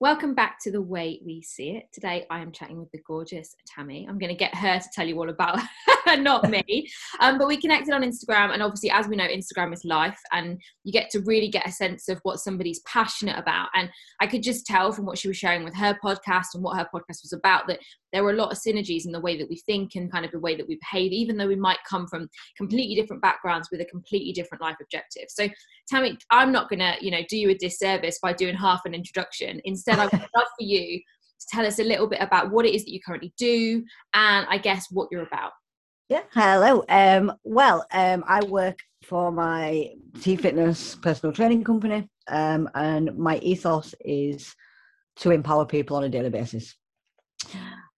Welcome back to The Way We See It. Today I am chatting with the gorgeous Tammy. I'm going to get her to tell you all about her, not me. Um, but we connected on Instagram, and obviously, as we know, Instagram is life, and you get to really get a sense of what somebody's passionate about. And I could just tell from what she was sharing with her podcast and what her podcast was about that there were a lot of synergies in the way that we think and kind of the way that we behave, even though we might come from completely different backgrounds with a completely different life objective. So, Tammy, I'm not going to, you know, do you a disservice by doing half an introduction. Instead, I would love for you to tell us a little bit about what it is that you currently do and I guess what you're about. Yeah, hello. Um, well, um, I work for my T Fitness personal training company, um, and my ethos is to empower people on a daily basis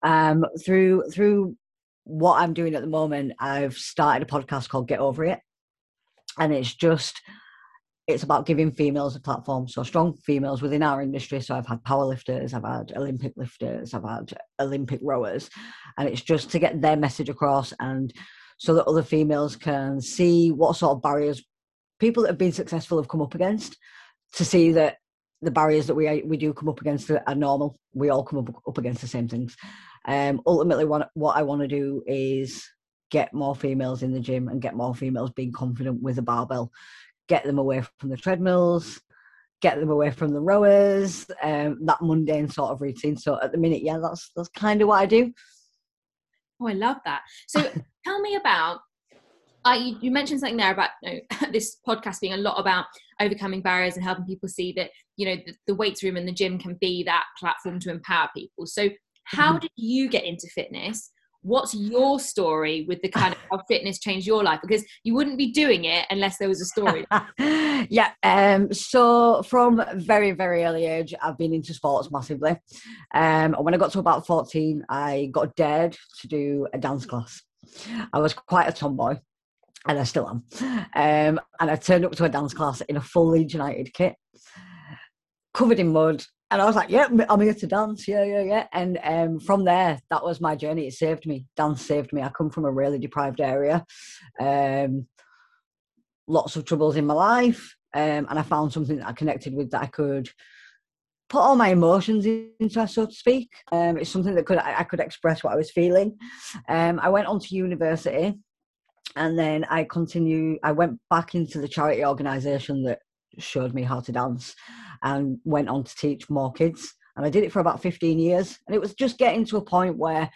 um, through through what I'm doing at the moment, I've started a podcast called Get Over It, and it's just it's about giving females a platform. So strong females within our industry. So I've had powerlifters, I've had Olympic lifters, I've had Olympic rowers, and it's just to get their message across and so that other females can see what sort of barriers people that have been successful have come up against to see that the barriers that we we do come up against are normal. We all come up, up against the same things. Um, ultimately, what what I want to do is get more females in the gym and get more females being confident with a barbell, get them away from the treadmills, get them away from the rowers, um, that mundane sort of routine. So at the minute, yeah, that's that's kind of what I do. Oh, I love that. So tell me about. Uh, you, you, mentioned something there about you know, this podcast being a lot about overcoming barriers and helping people see that you know the, the weights room and the gym can be that platform to empower people. So how mm-hmm. did you get into fitness? What's your story with the kind of how fitness changed your life? Because you wouldn't be doing it unless there was a story. yeah. Um, so from very, very early age, I've been into sports massively. Um, and when I got to about 14, I got dared to do a dance class. I was quite a tomboy and I still am. Um, and I turned up to a dance class in a full Leeds United kit, covered in mud, and I was like, yeah, I'm here to dance. Yeah, yeah, yeah. And um, from there, that was my journey. It saved me. Dance saved me. I come from a really deprived area. Um, lots of troubles in my life. Um, and I found something that I connected with that I could put all my emotions into, so to speak. Um, it's something that could I, I, could express what I was feeling. Um, I went on to university and then I continue. I went back into the charity organisation that showed me how to dance and went on to teach more kids. And I did it for about 15 years. And it was just getting to a point where,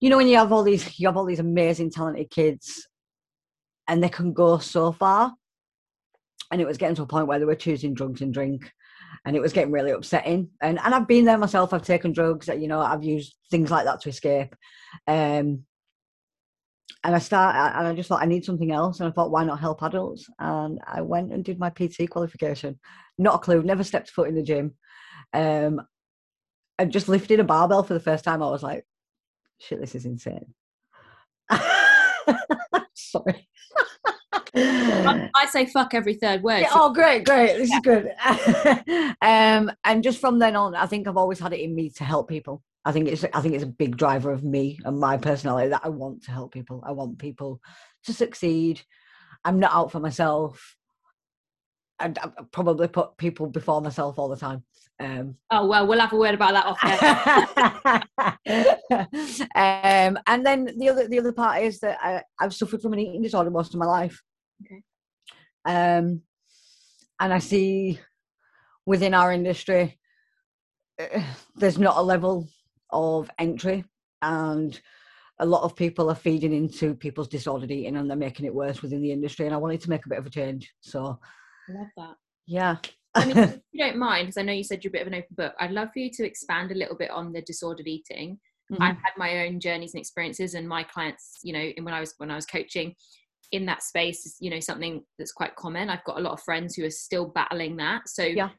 you know, when you have all these, you have all these amazing, talented kids and they can go so far. And it was getting to a point where they were choosing drugs and drink. And it was getting really upsetting. And and I've been there myself. I've taken drugs. You know, I've used things like that to escape. Um, and I started, and I just thought I need something else, and I thought, why not help adults? And I went and did my PT qualification. Not a clue, never stepped foot in the gym. Um, and just lifted a barbell for the first time. I was like, shit, this is insane. Sorry. I say fuck every third word. Yeah, oh, great, great. This yeah. is good. um, and just from then on, I think I've always had it in me to help people. I think it's I think it's a big driver of me and my personality that I want to help people. I want people to succeed. I'm not out for myself. I, I probably put people before myself all the time. Um, oh well, we'll have a word about that off. um, and then the other the other part is that I, I've suffered from an eating disorder most of my life. Okay. Um, and I see within our industry, uh, there's not a level of entry and a lot of people are feeding into people's disordered eating and they're making it worse within the industry and i wanted to make a bit of a change so i love that yeah I mean, if you don't mind, because I know you said you're a bit of an open book, I'd love for you to expand a little bit on the disordered eating. Mm-hmm. I've had my own journeys and experiences, and my clients, you know, when I was when I was coaching in that space, is you know something that's quite common. I've got a lot of friends who are still battling that. So, yeah.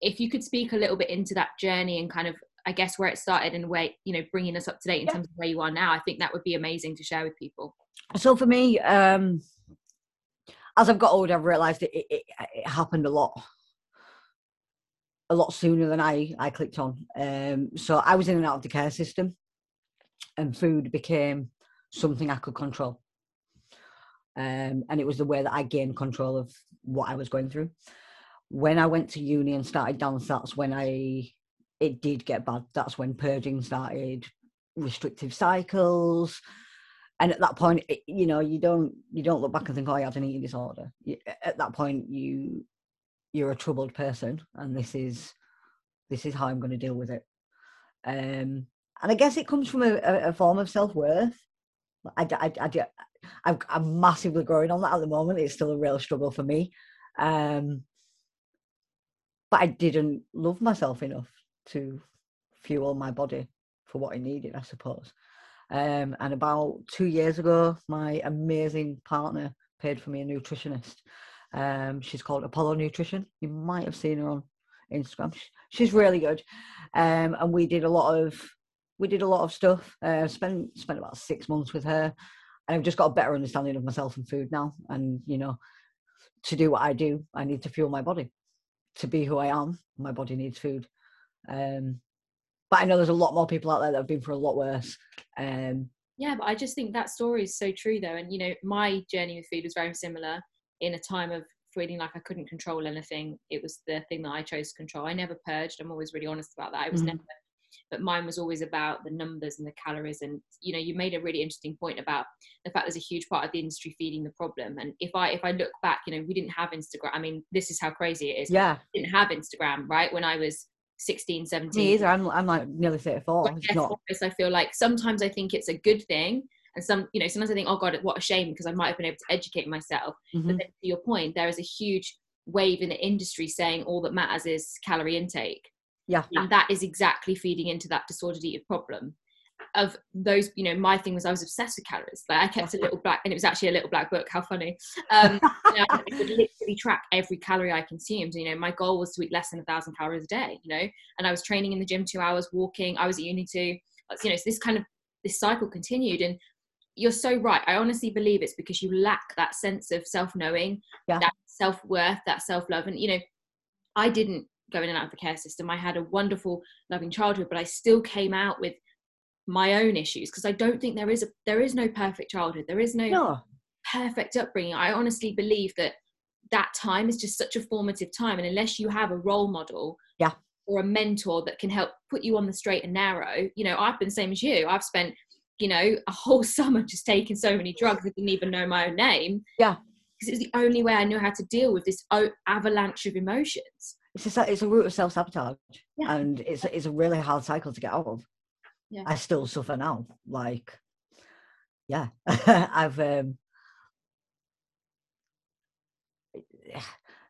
if you could speak a little bit into that journey and kind of I guess where it started and where you know bringing us up to date in yeah. terms of where you are now. I think that would be amazing to share with people. So for me, um, as I've got older, I've realised it, it, it, happened a lot, a lot sooner than I I clicked on. Um, so I was in and out of the care system, and food became something I could control. Um, and it was the way that I gained control of what I was going through. When I went to uni and started dance, that's when I it did get bad. That's when purging started, restrictive cycles, and at that point, it, you know, you don't you don't look back and think, "Oh, I had an eating disorder." You, at that point, you you're a troubled person, and this is this is how I'm going to deal with it. Um, and I guess it comes from a, a form of self worth. I, I, I, I, I'm massively growing on that at the moment. It's still a real struggle for me. Um, but I didn't love myself enough to fuel my body for what I needed, I suppose. Um, and about two years ago, my amazing partner paid for me a nutritionist. Um, she's called Apollo Nutrition. You might have seen her on Instagram. She's really good. Um, and we did a lot of we did a lot of stuff. Uh, spent spent about six months with her, and I've just got a better understanding of myself and food now. And you know, to do what I do, I need to fuel my body. To be who I am, my body needs food. Um, but I know there's a lot more people out there that have been for a lot worse. Um, yeah, but I just think that story is so true, though. And you know, my journey with food was very similar. In a time of feeling like I couldn't control anything, it was the thing that I chose to control. I never purged. I'm always really honest about that. I was mm-hmm. never but mine was always about the numbers and the calories and you know you made a really interesting point about the fact there's a huge part of the industry feeding the problem and if i if i look back you know we didn't have instagram i mean this is how crazy it is yeah we didn't have instagram right when i was 16 17 me either i'm, I'm like nearly 34 it's not. i feel like sometimes i think it's a good thing and some you know sometimes i think oh god what a shame because i might have been able to educate myself mm-hmm. but then to your point there is a huge wave in the industry saying all that matters is calorie intake yeah. And that is exactly feeding into that disordered eating problem of those, you know, my thing was I was obsessed with calories. Like I kept a little black, and it was actually a little black book. How funny! Um, you know, I would literally track every calorie I consumed. You know, my goal was to eat less than a thousand calories a day. You know, and I was training in the gym two hours, walking. I was at uni too. You know, so this kind of this cycle continued, and you're so right. I honestly believe it's because you lack that sense of self knowing, yeah. that self worth, that self love, and you know, I didn't go in and out of the care system. I had a wonderful, loving childhood, but I still came out with my own issues because I don't think there is a there is no perfect childhood. There is no, no. perfect upbringing. I honestly believe that that time is just such a formative time, and unless you have a role model, yeah, or a mentor that can help put you on the straight and narrow, you know, I've been the same as you. I've spent you know a whole summer just taking so many drugs I didn't even know my own name. Yeah, because it's the only way I know how to deal with this avalanche of emotions it's a, it's a root of self sabotage, yeah. and it's it's a really hard cycle to get out of. Yeah. I still suffer now. Like, yeah, I've um.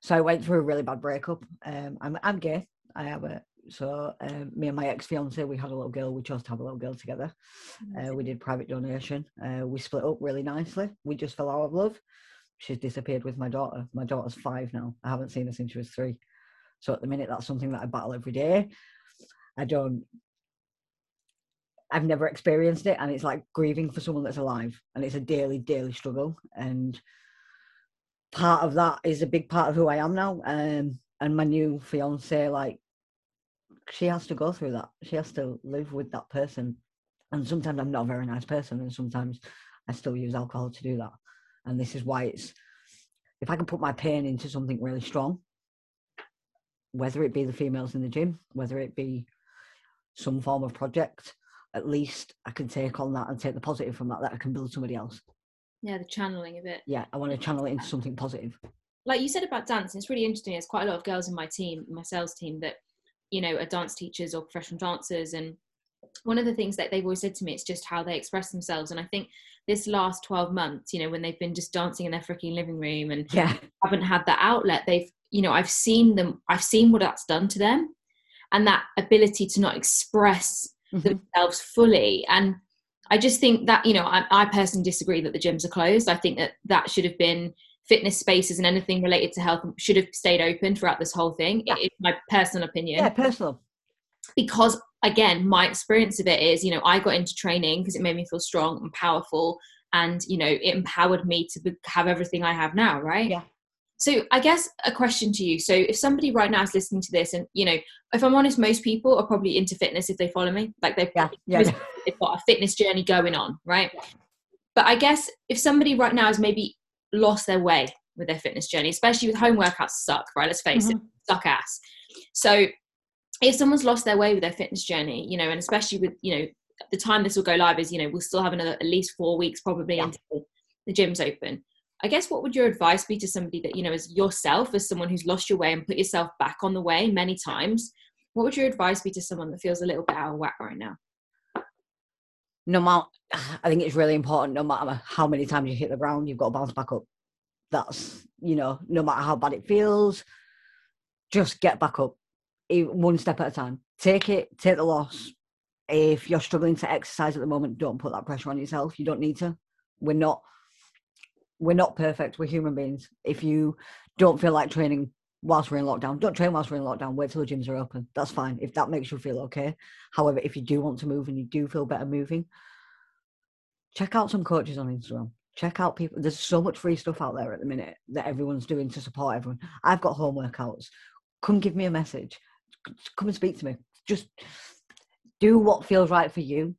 So I went through a really bad breakup. Um, I'm I'm gay. I have a so um, me and my ex fiance we had a little girl. We chose to have a little girl together. Uh, we did private donation. Uh, we split up really nicely. We just fell out of love. She's disappeared with my daughter. My daughter's five now. I haven't seen her since she was three. So at the minute, that's something that I battle every day. I don't, I've never experienced it. And it's like grieving for someone that's alive. And it's a daily, daily struggle. And part of that is a big part of who I am now. Um, and my new fiance, like, she has to go through that. She has to live with that person. And sometimes I'm not a very nice person. And sometimes I still use alcohol to do that. And this is why it's, if I can put my pain into something really strong, whether it be the females in the gym, whether it be some form of project, at least I can take on that and take the positive from that that I can build somebody else. Yeah, the channeling of it. Yeah, I want to channel it into something positive. Like you said about dance, it's really interesting. There's quite a lot of girls in my team, my sales team, that you know are dance teachers or professional dancers, and one of the things that they've always said to me is just how they express themselves. And I think this last 12 months, you know, when they've been just dancing in their freaking living room and yeah. haven't had that outlet, they've you know i've seen them i've seen what that's done to them and that ability to not express mm-hmm. themselves fully. And i just think that you know I, I, personally disagree that the gyms are closed. I think that that should have been fitness spaces and anything related to health should have stayed open throughout this whole thing. Yeah. it's my personal opinion. Yeah personal. Because again my experience of it is you know i got into training because it made me feel strong and powerful and you know it empowered me to have everything i have now right? Yeah so I guess a question to you. So if somebody right now is listening to this and you know, if I'm honest, most people are probably into fitness if they follow me. Like they've, yeah, yeah. they've got a fitness journey going on, right? But I guess if somebody right now has maybe lost their way with their fitness journey, especially with home workouts suck, right? Let's face mm-hmm. it, suck ass. So if someone's lost their way with their fitness journey, you know, and especially with, you know, the time this will go live is, you know, we'll still have another at least four weeks probably yeah. until the gym's open. I guess what would your advice be to somebody that, you know, as yourself, as someone who's lost your way and put yourself back on the way many times? What would your advice be to someone that feels a little bit out of whack right now? No matter, I think it's really important, no matter how many times you hit the ground, you've got to bounce back up. That's, you know, no matter how bad it feels, just get back up one step at a time. Take it, take the loss. If you're struggling to exercise at the moment, don't put that pressure on yourself. You don't need to. We're not we're not perfect. We're human beings. If you don't feel like training whilst we're in lockdown, don't train whilst we're in lockdown. Wait till the gyms are open. That's fine. If that makes you feel okay. However, if you do want to move and you do feel better moving, check out some coaches on Instagram. Check out people. There's so much free stuff out there at the minute that everyone's doing to support everyone. I've got home workouts. Come give me a message come and speak to me. Just do what feels right for you.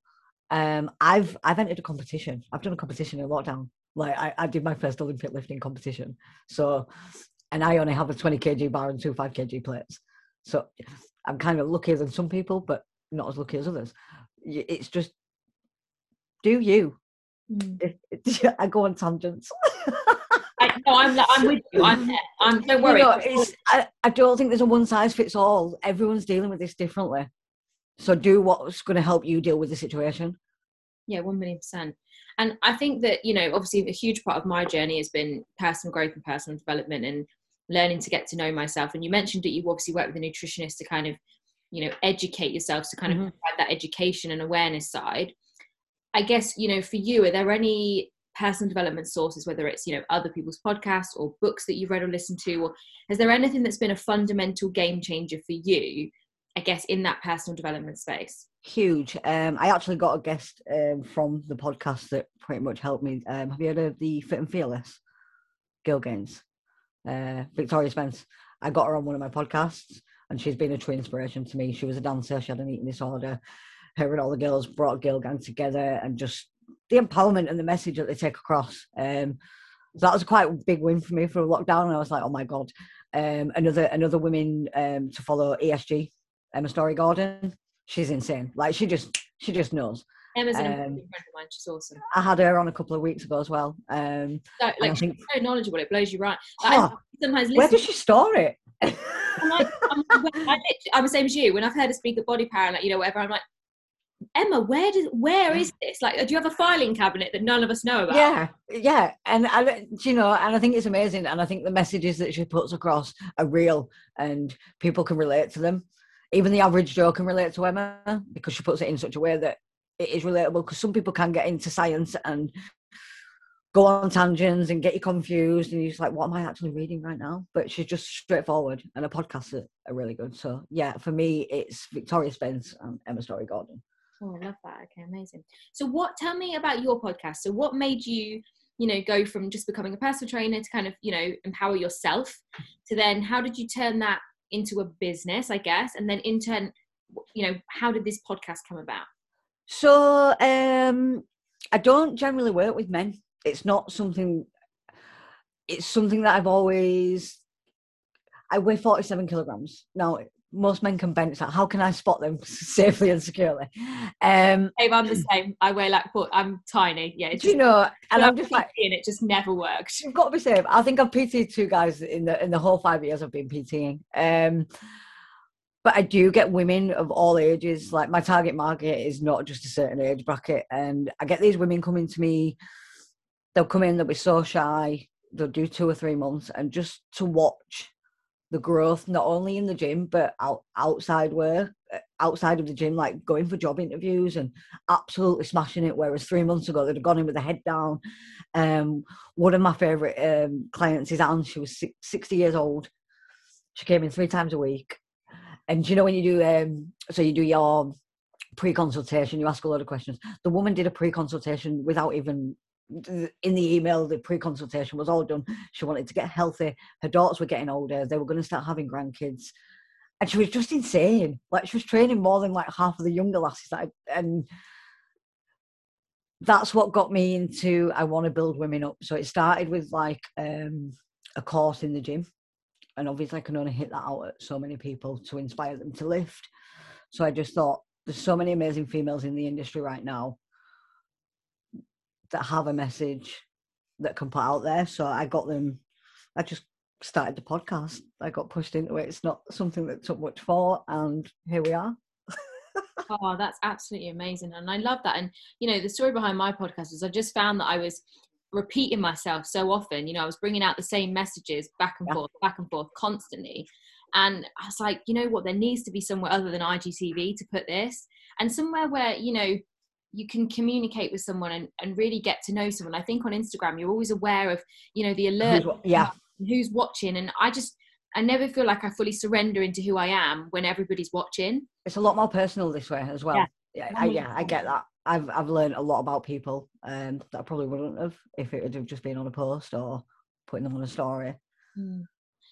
Um, I've I've entered a competition. I've done a competition in lockdown. Like I, I did my first Olympic lifting competition. So, and I only have a 20 kg bar and two 5 kg plates. So I'm kind of luckier than some people, but not as lucky as others. It's just do you. Mm. I go on tangents. no, I'm, I'm with you. I'm. I'm, don't worry. You know, I, I don't think there's a one size fits all. Everyone's dealing with this differently. So do what's going to help you deal with the situation. Yeah, one million percent. And I think that, you know, obviously a huge part of my journey has been personal growth and personal development and learning to get to know myself. And you mentioned that you obviously work with a nutritionist to kind of, you know, educate yourself to kind mm-hmm. of provide that education and awareness side. I guess, you know, for you, are there any personal development sources whether it's you know other people's podcasts or books that you've read or listened to or has there anything that's been a fundamental game changer for you i guess in that personal development space huge. Um i actually got a guest um from the podcast that pretty much helped me. Um have you heard of the fit and fearless? Girl uh victoria spence. I got her on one of my podcasts and she's been a true inspiration to me. She was a dancer she had an eating disorder. Her and all the girls brought girl gang together and just the empowerment and the message that they take across. Um, so that was quite a big win for me for lockdown. And I was like, oh my god, um, another another woman um, to follow ESG, Emma Storey-Gordon. She's insane. Like she just she just knows. Emma's an um, friend of mine. She's awesome. I had her on a couple of weeks ago as well. Um, so, like, she's think, so knowledgeable. It blows you right. Like, oh, sometimes where does she store it? I'm like, I'm, I am the same as you. When I've heard her speak at Body Power, like you know, whatever, I'm like, Emma, where does where is this? Like, do you have a filing cabinet that none of us know about? Yeah, yeah, and I, you know, and I think it's amazing, and I think the messages that she puts across are real, and people can relate to them. Even the average Joe can relate to Emma because she puts it in such a way that it is relatable. Because some people can get into science and go on tangents and get you confused, and you're just like, "What am I actually reading right now?" But she's just straightforward, and her podcasts are, are really good. So yeah, for me, it's Victoria Spence and Emma Storey-Gordon. Oh, I love that. Okay, amazing. So, what? Tell me about your podcast. So, what made you, you know, go from just becoming a personal trainer to kind of, you know, empower yourself, to then how did you turn that into a business? I guess, and then in turn, you know, how did this podcast come about? So, um, I don't generally work with men. It's not something. It's something that I've always. I weigh forty-seven kilograms now most men can bench that. How can I spot them safely and securely? Um, hey, I'm the same. I weigh like what I'm tiny. Yeah, do you know? And I'm just like, and it just never worked. You've got to be safe. I think I've PT'd two guys in the in the whole five years I've been PTing. Um, but I do get women of all ages. Like my target market is not just a certain age bracket, and I get these women coming to me. They'll come in. They'll be so shy. They'll do two or three months, and just to watch the growth not only in the gym but out, outside work uh, outside of the gym like going for job interviews and absolutely smashing it whereas three months ago they'd have gone in with the head down. Um, one of my favorite um, clients is anne she was 60 years old. She came in three times a week. And you know when you do um, so you do your pre-consultation you ask a lot of questions. The woman did a pre-consultation without even in the email, the pre-consultation was all done. She wanted to get healthy. Her daughters were getting older. They were going to start having grandkids, and she was just insane. Like she was training more than like half of the younger lasses. That I, and that's what got me into. I want to build women up. So it started with like um, a course in the gym. and obviously I can only hit that out at so many people to inspire them to lift. So I just thought there's so many amazing females in the industry right now that have a message that can put out there. So I got them. I just started the podcast. I got pushed into it. It's not something that took much for, and here we are. oh, that's absolutely amazing, and I love that. And you know, the story behind my podcast is I just found that I was repeating myself so often. You know, I was bringing out the same messages back and yeah. forth, back and forth, constantly. And I was like, you know what? There needs to be somewhere other than IGTV to put this, and somewhere where you know you can communicate with someone and, and really get to know someone. I think on Instagram, you're always aware of, you know, the alert, who's, yeah, who's watching. And I just, I never feel like I fully surrender into who I am when everybody's watching. It's a lot more personal this way as well. Yeah, yeah, I, yeah, I get that. I've I've learned a lot about people um, that I probably wouldn't have if it had just been on a post or putting them on a story. Mm.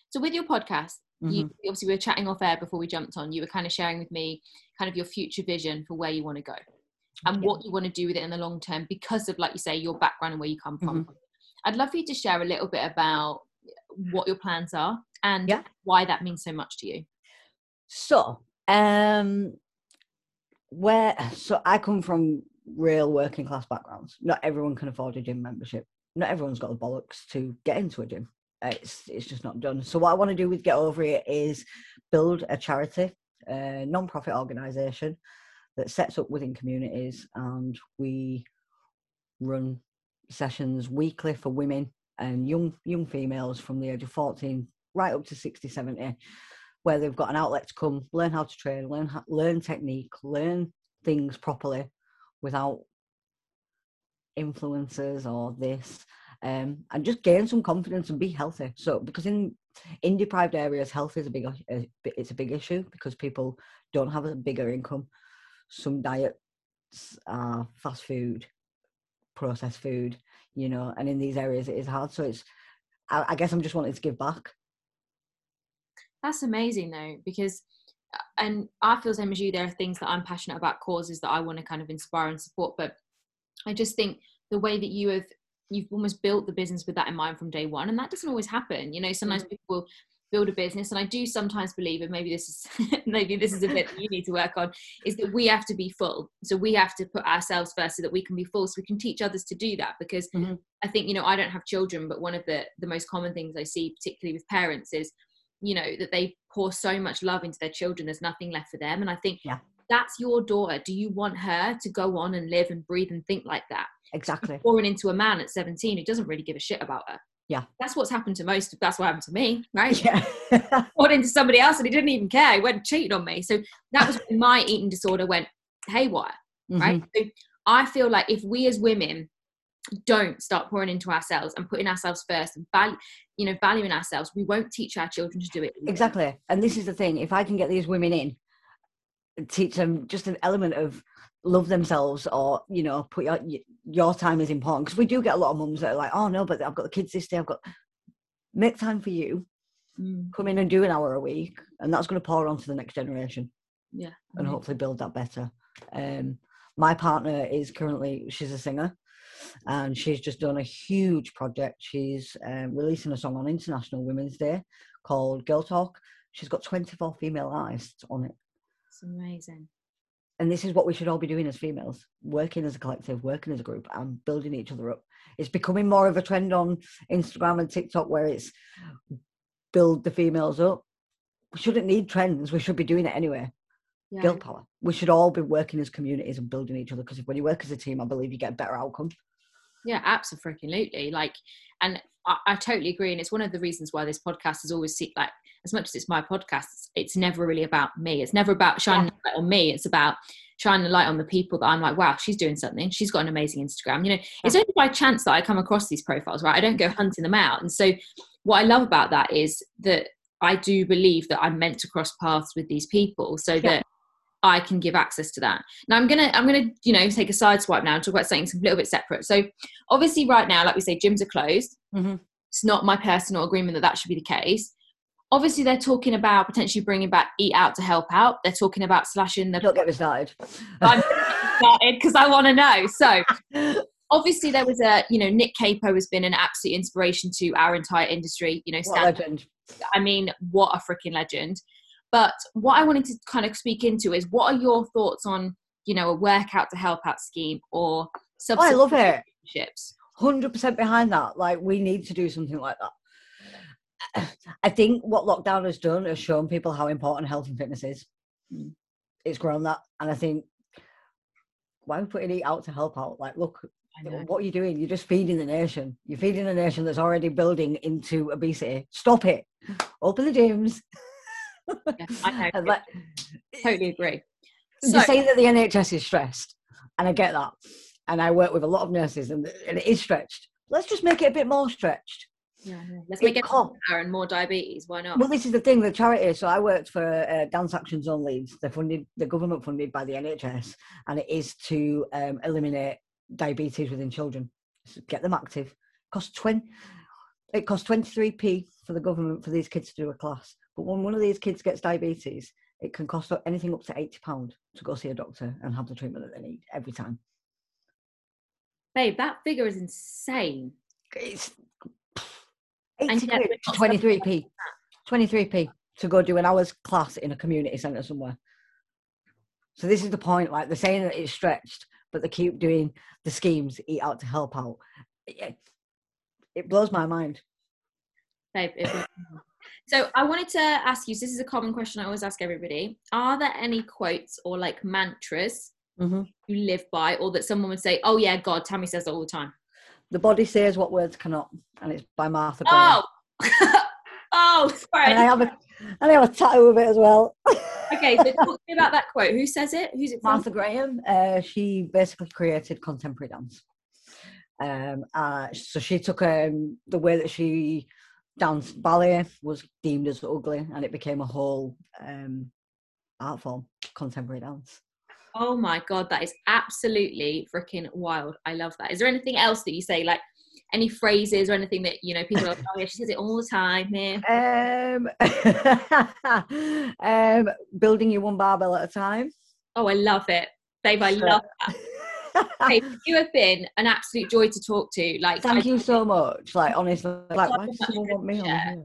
So with your podcast, mm-hmm. you, obviously we were chatting off air before we jumped on. You were kind of sharing with me kind of your future vision for where you want to go and what you want to do with it in the long term because of like you say your background and where you come from. Mm-hmm. i'd love for you to share a little bit about what your plans are and yeah. why that means so much to you. So um where so i come from real working class backgrounds. Not everyone can afford a gym membership. Not everyone's got the bollocks to get into a gym. It's it's just not done. So what i want to do with get over it is build a charity a non-profit organization that sets up within communities and we run sessions weekly for women and young young females from the age of 14 right up to 60 70 where they've got an outlet to come learn how to train learn learn technique learn things properly without influences or this um, and just gain some confidence and be healthy. So because in in deprived areas health is a big it's a big issue because people don't have a bigger income some diets are fast food, processed food, you know, and in these areas it is hard. So it's, I, I guess I'm just wanting to give back. That's amazing though, because, uh, and I feel the same as you. There are things that I'm passionate about, causes that I want to kind of inspire and support. But I just think the way that you have you've almost built the business with that in mind from day one and that doesn't always happen you know sometimes mm-hmm. people build a business and i do sometimes believe and maybe this is maybe this is a bit that you need to work on is that we have to be full. So we have to put ourselves first so that we can be full so we can teach others to do that because mm-hmm. i think you know i don't have children but one of the the most common things i see particularly with parents is you know that they pour so much love into their children there's nothing left for them. And i think yeah. that's your daughter. Do you want her to go on and live and breathe and think like that? Exactly. Pouring into a man at 17 who doesn't really give a shit about her yeah. That's what's happened to most. That's what happened to me, right? Yeah. Got into somebody else and he didn't even care. He went cheating on me. So that was when my eating disorder went haywire, mm-hmm. right? So I feel like if we as women don't start pouring into ourselves and putting ourselves first and value, you know, valuing ourselves, we won't teach our children to do it. Exactly. And this is the thing. If I can get these women in, teach them just an element of love themselves or you know put your your time is important. Because we do get a lot of mums that are like oh no but i've got the kids this day i've got make time for you. Mm. come in and do an hour a week and that's going to pour on to the next generation. Yeah. And hopefully build that better. Um my partner is currently she's a singer and she's just done a huge project. She's um, releasing a song on international women's day called girl talk. She's got 24 female artists on it it's amazing. And this is what we should all be doing as females working as a collective working as a group and building each other up. It's becoming more of a trend on instagram and tiktok where it's build the females up. We shouldn't need trends. We should be doing it anyway. Yeah. girl power. We should all be working as communities and building each other because when you work as a team i believe you get a better outcome. Yeah absolutely. Like and I, I, totally agree and it's one of the reasons why this podcast is always like as much as it's my podcast it's never really about me. It's never about shining yeah. light on me it's about shining a light on the people that i'm like wow she's doing something. She's got an amazing instagram. You know it's only by chance that i come across these profiles right? I don't go hunting them out. And so what i love about that is that i do believe that i'm meant to cross paths with these people so yeah. that I can give access to that. Now I'm gonna I'm gonna you know take a side swipe now and talk about something a little bit separate. So obviously right now, like we say, gyms are closed. Mm-hmm. It's not my personal agreement that that should be the case. Obviously, they're talking about potentially bringing back Eat Out to help out. They're talking about slashing the. Don't get me started. I'm started because I want to know. So obviously there was a you know Nick Capo has been an absolute inspiration to our entire industry. You know, legend. I mean, what a freaking legend. But what I wanted to kind of speak into is what are your thoughts on, you know, a workout to help out scheme or Oh, I love it. Ships? Hundred percent behind that. Like we need to do something like that. I think what lockdown has done has shown people how important health and fitness is. Mm. It's grown that, and I think why are we putting eat out to help out? Like, look, what are you doing? You're just feeding the nation. You're feeding a nation that's already building into obesity. Stop it. Open the gyms. Yeah, I. Like, totally agree. you say that the NHS is stressed, and I get that. And I work with a lot of nurses, and, and it is stretched. Let's just make it a bit more stretched. yeah, yeah. let's it make it can't- and more diabetes. Why not? Well, this is the thing. The charity. So I worked for uh, Dance Action Zone Leeds. They're funded. The government funded by the NHS, and it is to um, eliminate diabetes within children. So get them active. Cost twenty. It costs twenty three p for the government for these kids to do a class. But when one of these kids gets diabetes, it can cost anything up to eighty pound to go see a doctor and have the treatment that they need every time. Babe, that figure is insane. It's eighty quid to twenty three p. Twenty three p to go do an hour's class in a community centre somewhere. So this is the point. Like they're saying that it's stretched, but they keep doing the schemes, eat out to help out. It, it blows my mind. Babe, it was- so I wanted to ask you. So this is a common question I always ask everybody. Are there any quotes or like mantras hmm you live by, or that someone would say, "Oh yeah, God, Tammy says it all the time." The body says what words cannot, and it's by Martha. Graham. Oh, oh, sorry. and I have a and I have a tattoo of it as well. okay, so talk to me about that quote. Who says it? Who's it from? Martha Graham. Uh, she basically created contemporary dance. Um, uh, so she took um, the way that she danced ballet was deemed as ugly, and it became a whole um, art form, contemporary dance. Oh my god, that is absolutely freaking wild. I love that. Is there anything else that you say, like any phrases or anything that you know people are like, oh yeah, she says it all the time here. Um, um, building you one barbell at a time. Oh, I love it. Babe, I So- love that. Babe, you have been an absolute joy to talk to. Like Thank I, you so much. Like honestly, like why does someone want me on here?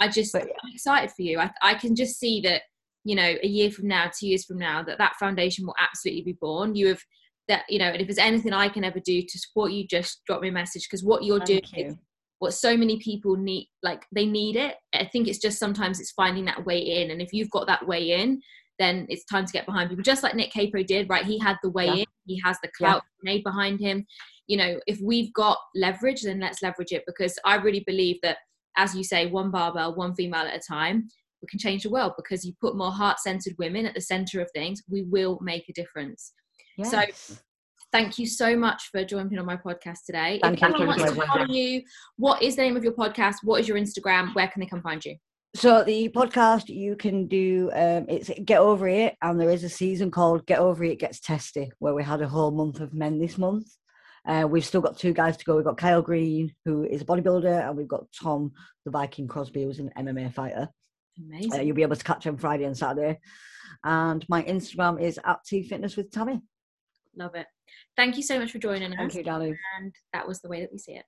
I just But- I'm excited for you. I, I can just see that, you know, a year from now, two years from now, that that foundation will absolutely be born. You have that, you know, and if there's anything I can ever do to support you, just drop me a message because what you're doing Thank is what so many people need like they need it i think it's just sometimes it's finding that way in and if you've got that way in then it's time to get behind people just like nick capo did right he had the way Yeah. in he has the clout made behind him you know if we've got leverage then let's leverage it because i really believe that as you say one barbell one female at a time we can change the world because you put more heart-centered women at the center of things we will make a difference So, thank you so much for joining on my podcast today. Thank if you, anyone wants to follow you, what is the name of your podcast? What is your Instagram? Where can they come find you? So the podcast you can do um, it's Get Over It, and there is a season called Get Over It Gets Testy, where we had a whole month of men this month. Uh, we've still got two guys to go. We've got Kyle Green, who is a bodybuilder, and we've got Tom, the Viking Crosby, who's an MMA fighter. Amazing. Uh, you'll be able to catch him Friday and Saturday. And my Instagram is at T Fitness with Tammy. Love it. Thank you so much for joining us. Thank you, darling. And that was the way that we see it.